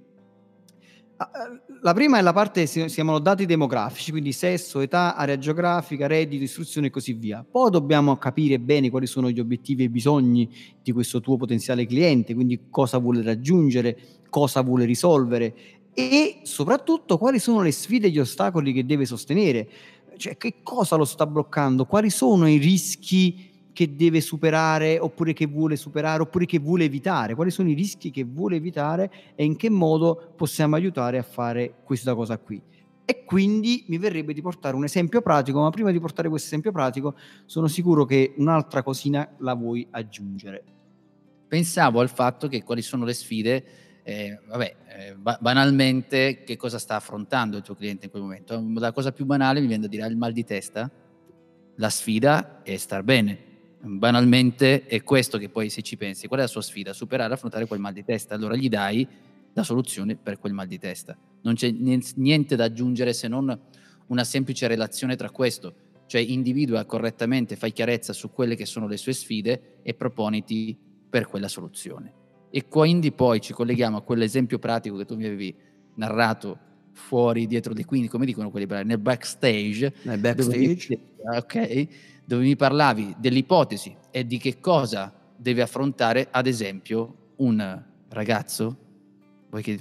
la prima è la parte, si chiamano dati demografici, quindi sesso, età, area geografica, reddito, istruzione e così via. Poi dobbiamo capire bene quali sono gli obiettivi e i bisogni di questo tuo potenziale cliente, quindi cosa vuole raggiungere, cosa vuole risolvere e soprattutto quali sono le sfide e gli ostacoli che deve sostenere. Cioè, che cosa lo sta bloccando? Quali sono i rischi che deve superare oppure che vuole superare oppure che vuole evitare, quali sono i rischi che vuole evitare e in che modo possiamo aiutare a fare questa cosa qui. E quindi mi verrebbe di portare un esempio pratico, ma prima di portare questo esempio pratico sono sicuro che un'altra cosina la vuoi aggiungere. Pensavo al fatto che quali sono le sfide eh, vabbè, eh, banalmente che cosa sta affrontando il tuo cliente in quel momento. La cosa più banale mi viene da dire il mal di testa. La sfida è star bene banalmente è questo che poi se ci pensi, qual è la sua sfida? Superare, affrontare quel mal di testa, allora gli dai la soluzione per quel mal di testa. Non c'è niente da aggiungere se non una semplice relazione tra questo, cioè individua correttamente, fai chiarezza su quelle che sono le sue sfide e proponiti per quella soluzione. E quindi poi ci colleghiamo a quell'esempio pratico che tu mi avevi narrato fuori, dietro le quinte, come dicono quelli bravi, nel backstage. Nel backstage. Dove, ok, dove mi parlavi dell'ipotesi e di che cosa deve affrontare, ad esempio, un ragazzo, vuoi che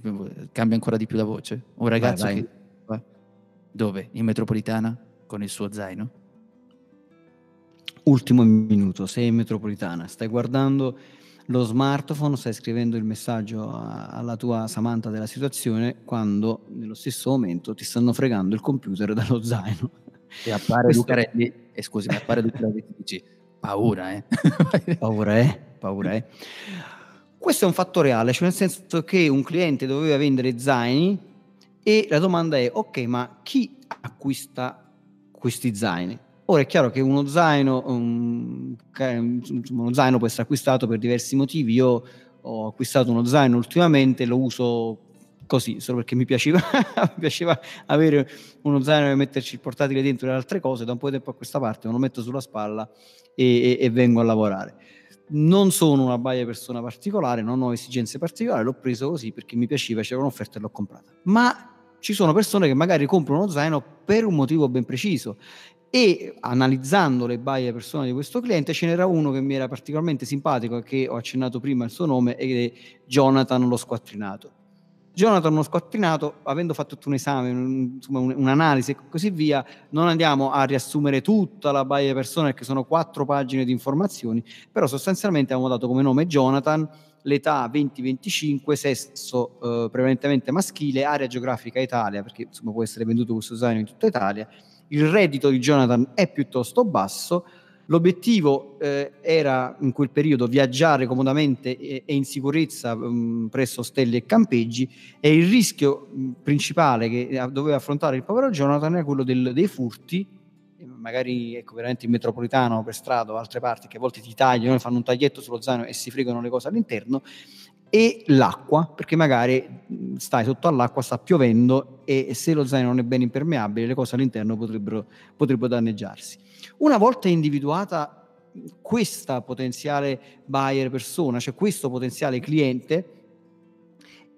cambia ancora di più la voce? Un ragazzo vai, vai. che dove? In metropolitana con il suo zaino? Ultimo minuto, sei in metropolitana, stai guardando lo smartphone, stai scrivendo il messaggio alla tua Samantha della situazione quando nello stesso momento ti stanno fregando il computer dallo zaino. E appare Questo... Lucarelli, e scusi, mi appare Lucarelli e ti dici paura, eh? paura, eh? Paura, eh? Questo è un fatto reale, cioè nel senso che un cliente doveva vendere zaini e la domanda è, ok, ma chi acquista questi zaini? Ora è chiaro che uno zaino, um, uno zaino può essere acquistato per diversi motivi. Io ho acquistato uno zaino ultimamente, lo uso così, solo perché mi piaceva, mi piaceva avere uno zaino e metterci il portatile dentro e altre cose, da un po' di tempo a questa parte me lo metto sulla spalla e, e, e vengo a lavorare. Non sono una baia persona particolare, non ho esigenze particolari, l'ho preso così perché mi piaceva, c'era un'offerta e l'ho comprata. Ma ci sono persone che magari comprano uno zaino per un motivo ben preciso. E analizzando le baie persone di questo cliente ce n'era uno che mi era particolarmente simpatico che ho accennato prima il suo nome ed è Jonathan lo squattrinato. Jonathan uno squattrinato, avendo fatto tutto un esame, insomma, un'analisi e così via, non andiamo a riassumere tutta la baia persone perché sono quattro pagine di informazioni, però sostanzialmente abbiamo dato come nome Jonathan, l'età 20-25, sesso eh, prevalentemente maschile, area geografica Italia, perché insomma può essere venduto questo zaino in tutta Italia, il reddito di Jonathan è piuttosto basso, L'obiettivo eh, era in quel periodo viaggiare comodamente e, e in sicurezza mh, mm, presso ostelli e campeggi e il rischio mh, mm, principale che eh, doveva affrontare il povero Jonathan era quello del, dei furti, magari ecco, veramente in metropolitano, per strada o altre parti che a volte ti tagliano, fanno un taglietto sullo zaino e si fregano le cose all'interno e l'acqua, perché magari stai sotto all'acqua, sta piovendo e se lo zaino non è ben impermeabile le cose all'interno potrebbero, potrebbero danneggiarsi. Una volta individuata questa potenziale buyer persona, cioè questo potenziale cliente,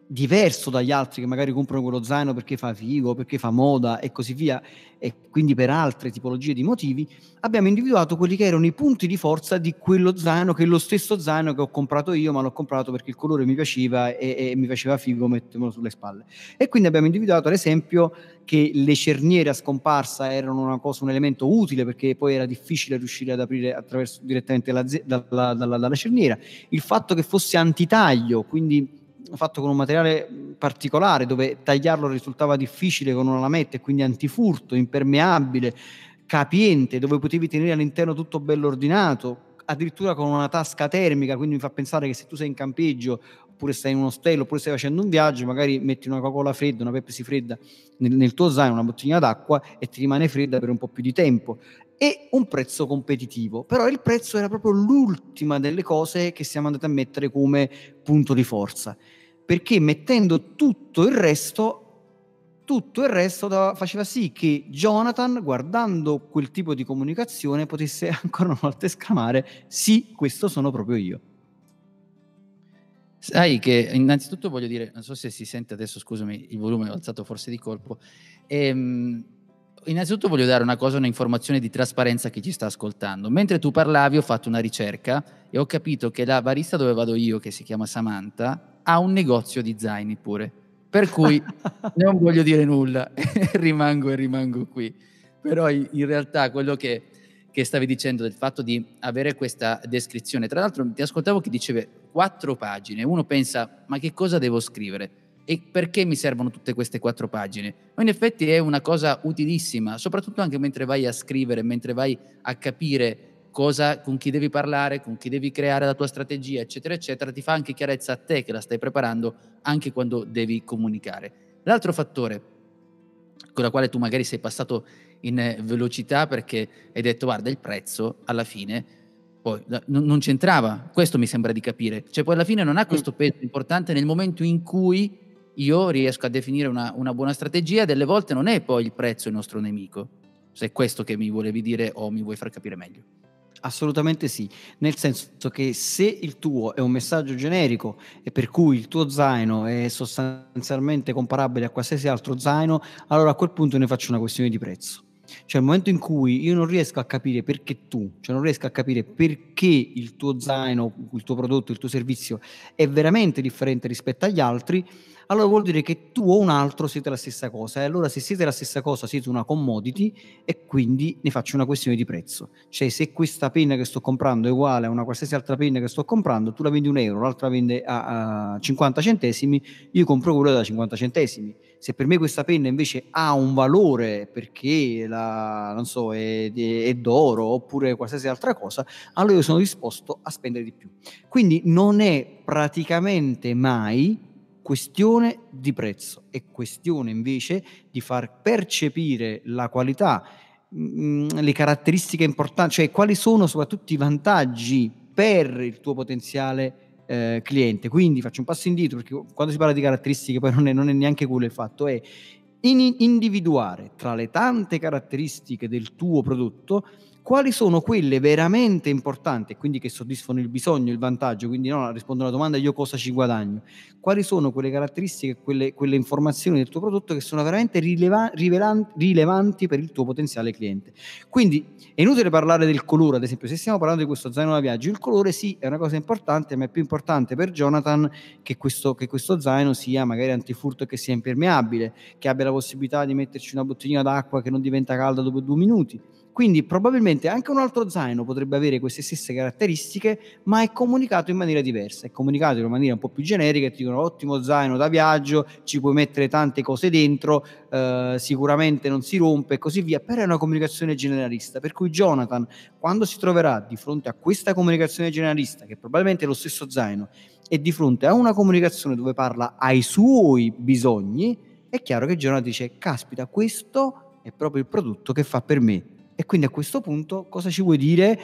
diverso dagli altri che magari comprano quello zaino perché fa figo, perché fa moda e così via, e quindi per altre tipologie di motivi, abbiamo individuato quelli che erano i punti di forza di quello zaino, che è lo stesso zaino che ho comprato io, ma l'ho comprato perché il colore mi piaceva e, e mi faceva figo mettermelo sulle spalle. E quindi abbiamo individuato ad esempio che le cerniere a scomparsa erano una cosa, un elemento utile perché poi era difficile riuscire ad aprire attraverso, direttamente la, dalla, dalla, dalla cerniera, il fatto che fosse antitaglio, quindi fatto con un materiale particolare dove tagliarlo risultava difficile con una lametta e quindi antifurto, impermeabile, capiente, dove potevi tenere all'interno tutto bello ordinato, addirittura con una tasca termica, quindi mi fa pensare che se tu sei in campeggio oppure stai in un ostello oppure stai facendo un viaggio, magari metti una Coca-Cola fredda, una Pepsi fredda nel, nel tuo zaino, una bottiglia d'acqua e ti rimane fredda per un po' più di tempo e un prezzo competitivo. Però il prezzo era proprio l'ultima delle cose che siamo andati a mettere come punto di forza perché mettendo tutto il resto tutto il resto da, faceva sì che Jonathan, guardando quel tipo di comunicazione, potesse ancora una volta esclamare: Sì, questo sono proprio io. Sai che innanzitutto voglio dire, non so se si sente adesso, scusami, il volume è alzato forse di colpo. Ehm, innanzitutto voglio dare una cosa, un'informazione di trasparenza a chi ci sta ascoltando. Mentre tu parlavi ho fatto una ricerca e ho capito che la barista dove vado io, che si chiama Samantha, ha un negozio di zaini pure. Per cui non voglio dire nulla, rimango e rimango qui. Però in, realtà quello che, che, stavi dicendo del fatto di avere questa descrizione, tra l'altro ti ascoltavo che dicevi quattro pagine, uno pensa ma che cosa devo scrivere? E perché mi servono tutte queste quattro pagine? Ma in effetti è una cosa utilissima, soprattutto anche mentre vai a scrivere, mentre vai a capire cosa, con chi devi parlare, con chi devi creare la tua strategia, eccetera, eccetera, ti fa anche chiarezza a te che la stai preparando anche quando devi comunicare. L'altro fattore con la quale tu magari sei passato in velocità perché hai detto guarda il prezzo alla fine poi non c'entrava, questo mi sembra di capire, cioè poi alla fine non ha mm. questo peso importante nel momento in cui io riesco a definire una, una buona strategia, delle volte non è poi il prezzo il nostro nemico, se è questo che mi volevi dire o mi vuoi far capire meglio. Assolutamente sì, nel senso che se il tuo è un messaggio generico e per cui il tuo zaino è sostanzialmente comparabile a qualsiasi altro zaino, allora a quel punto ne faccio una questione di prezzo. Cioè, nel momento in cui io non riesco a capire perché tu, cioè non riesco a capire perché il tuo zaino, il tuo prodotto, il tuo servizio è veramente differente rispetto agli altri, allora vuol dire che tu o un altro siete la stessa cosa. E allora se siete la stessa cosa siete una commodity e quindi ne faccio una questione di prezzo. Cioè se questa penna che sto comprando è uguale a una qualsiasi altra penna che sto comprando, tu la vendi un euro, l'altra vende a, a 50 centesimi, io compro quella da 50 centesimi. Se per me questa penna invece ha un valore perché la, non so, è, è d'oro oppure qualsiasi altra cosa, allora io sono disposto a spendere di più. Quindi non è praticamente mai questione di prezzo, è questione invece di far percepire la qualità, mh, mm, le caratteristiche importanti, cioè quali sono soprattutto i vantaggi per il tuo potenziale eh, cliente. Quindi faccio un passo indietro perché quando si parla di caratteristiche poi non è, non è neanche quello il fatto, è in individuare tra le tante caratteristiche del tuo prodotto quali sono quelle veramente importanti e quindi che soddisfano il bisogno, il vantaggio, quindi no, rispondo alla domanda io cosa ci guadagno, quali sono quelle caratteristiche, quelle, quelle informazioni del tuo prodotto che sono veramente rileva- rilevanti per il tuo potenziale cliente. Quindi è inutile parlare del colore, ad esempio se stiamo parlando di questo zaino da viaggio, il colore sì è una cosa importante, ma è più importante per Jonathan che questo, che questo zaino sia magari antifurto e che sia impermeabile, che abbia la possibilità di metterci una bottiglina d'acqua che non diventa calda dopo due minuti quindi probabilmente anche un altro zaino potrebbe avere queste stesse caratteristiche, ma è comunicato in maniera diversa, è comunicato in una maniera un po' più generica, ti dicono ottimo zaino da viaggio, ci puoi mettere tante cose dentro, eh, sicuramente non si rompe e così via, però è una comunicazione generalista, per cui Jonathan quando si troverà di fronte a questa comunicazione generalista, che probabilmente è lo stesso zaino, e di fronte a una comunicazione dove parla ai suoi bisogni, è chiaro che Jonathan dice, caspita, questo è proprio il prodotto che fa per me e quindi a questo punto cosa ci vuoi dire?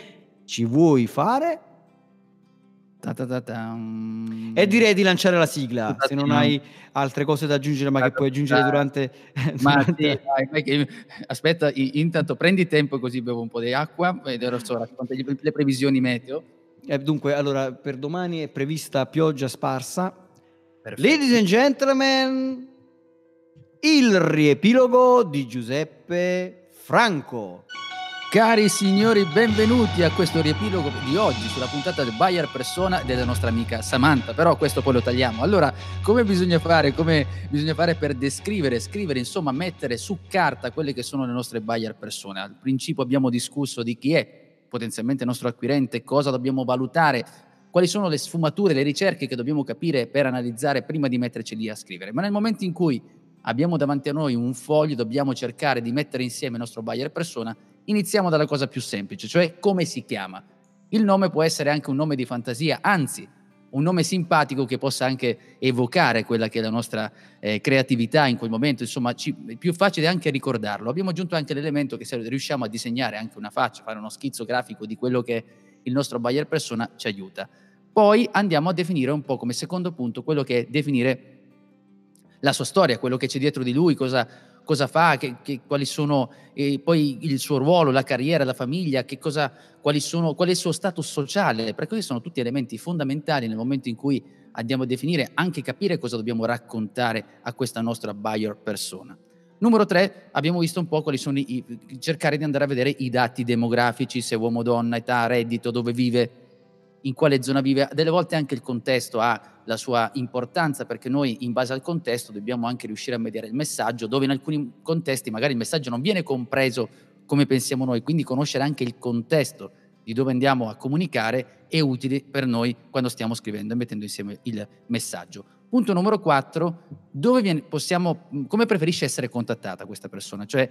Ci vuoi fare? E direi di lanciare la sigla, se non hai altre cose da aggiungere, ma che puoi aggiungere durante... Durante... Sì, aspetta, intanto prendi tempo così bevo un po' di acqua ed ero solo le previsioni meteo. Eh, dunque, allora, per domani è prevista pioggia sparsa, Perfetto. Ladies and gentlemen, il riepilogo di Giuseppe Franco. Cari signori, benvenuti a questo riepilogo di oggi sulla puntata del buyer persona della nostra amica Samantha. Però questo poi lo tagliamo. Allora, come bisogna fare? Come bisogna fare per descrivere, scrivere, insomma, mettere su carta quelle che sono le nostre buyer persone? Al principio abbiamo discusso di chi è potenzialmente il nostro acquirente, cosa dobbiamo valutare, quali sono le sfumature, le ricerche che dobbiamo capire per analizzare prima di metterci lì a scrivere. Ma nel momento in cui abbiamo davanti a noi un foglio, dobbiamo cercare di mettere insieme il nostro buyer persona Iniziamo dalla cosa più semplice, cioè come si chiama. Il nome può essere anche un nome di fantasia, anzi un nome simpatico che possa anche evocare quella che è la nostra eh, creatività in quel momento, insomma ci, è più facile anche ricordarlo. Abbiamo aggiunto anche l'elemento che se riusciamo a disegnare anche una faccia, fare uno schizzo grafico di quello che il nostro buyer persona ci aiuta. Poi andiamo a definire un po' come secondo punto quello che è definire la sua storia, quello che c'è dietro di lui, cosa, cosa fa, che, che, quali sono eh, poi il suo ruolo, la carriera, la famiglia, cosa, quali sono, qual è il suo status sociale, perché questi sono tutti elementi fondamentali nel momento in cui andiamo a definire, anche capire cosa dobbiamo raccontare a questa nostra buyer persona. Numero tre, abbiamo visto un po' quali sono i, cercare di andare a vedere i dati demografici, se uomo, donna, età, reddito, dove vive, in quale zona vive, delle volte anche il contesto ha la sua importanza perché noi in base al contesto dobbiamo anche riuscire a mediare il messaggio, dove in alcuni contesti magari il messaggio non viene compreso come pensiamo noi, quindi conoscere anche il contesto di dove andiamo a comunicare è utile per noi quando stiamo scrivendo e mettendo insieme il messaggio. Punto numero 4, dove viene, possiamo, come preferisce essere contattata questa persona? Cioè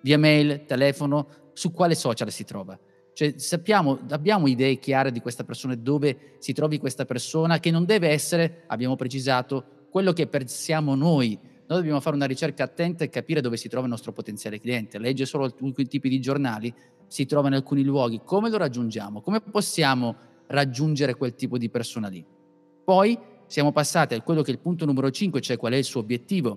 via mail, telefono, su quale social si trova? Cioè sappiamo, abbiamo idee chiare di questa persona, dove si trovi questa persona, che non deve essere, abbiamo precisato, quello che pensiamo noi. Noi dobbiamo fare una ricerca attenta e capire dove si trova il nostro potenziale cliente. Legge solo alcuni tipi di giornali, si trova in alcuni luoghi. Come lo raggiungiamo? Come possiamo raggiungere quel tipo di persona lì? Poi siamo passati a quello che è il punto numero 5, cioè qual è il suo obiettivo,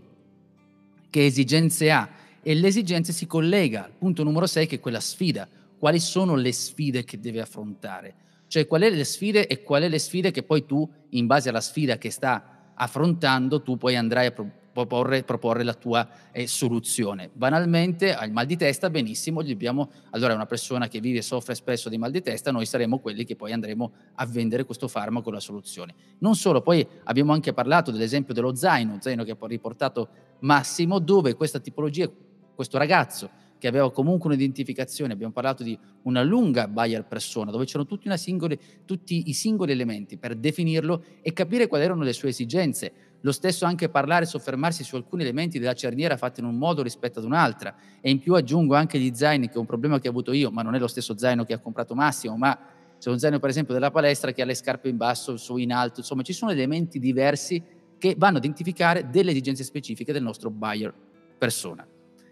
che esigenze ha. E l'esigenza si collega al punto numero 6, che è quella sfida quali sono le sfide che deve affrontare. Cioè qual è le sfide e qual è le sfide che poi tu, in base alla sfida che sta affrontando, tu poi andrai a proporre, proporre la tua eh, soluzione. Banalmente, al mal di testa, benissimo, dobbiamo, allora una persona che vive e soffre spesso di mal di testa, noi saremo quelli che poi andremo a vendere questo farmaco, la soluzione. Non solo, poi abbiamo anche parlato dell'esempio dello zaino, zaino che ha riportato Massimo, dove questa tipologia, questo ragazzo che aveva comunque un'identificazione, abbiamo parlato di una lunga buyer persona, dove c'erano tutti, singoli, tutti, i singoli elementi per definirlo e capire quali erano le sue esigenze. Lo stesso anche parlare, soffermarsi su alcuni elementi della cerniera fatta in un modo rispetto ad un'altra. E in più aggiungo anche gli zaini, che è un problema che ho avuto io, ma non è lo stesso zaino che ha comprato Massimo, ma c'è un zaino per esempio della palestra che ha le scarpe in basso, su in alto, insomma ci sono elementi diversi che vanno ad identificare delle esigenze specifiche del nostro buyer persona.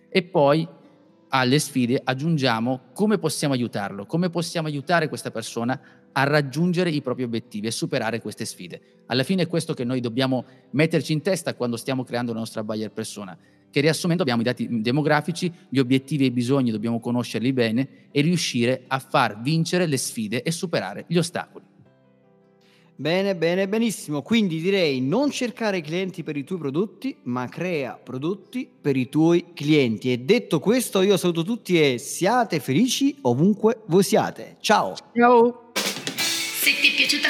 E poi alle sfide aggiungiamo come possiamo aiutarlo, come possiamo aiutare questa persona a raggiungere i propri obiettivi e superare queste sfide. Alla fine è questo che noi dobbiamo metterci in testa quando stiamo creando la nostra buyer persona, che riassumendo abbiamo i dati demografici, gli obiettivi e i bisogni dobbiamo conoscerli bene e riuscire a far vincere le sfide e superare gli ostacoli. Bene, bene, benissimo. Quindi direi non cercare clienti per i tuoi prodotti, ma crea prodotti per i tuoi clienti. E detto questo, io saluto tutti e siate felici ovunque voi siate. Ciao. Ciao. Se ti è piaciuta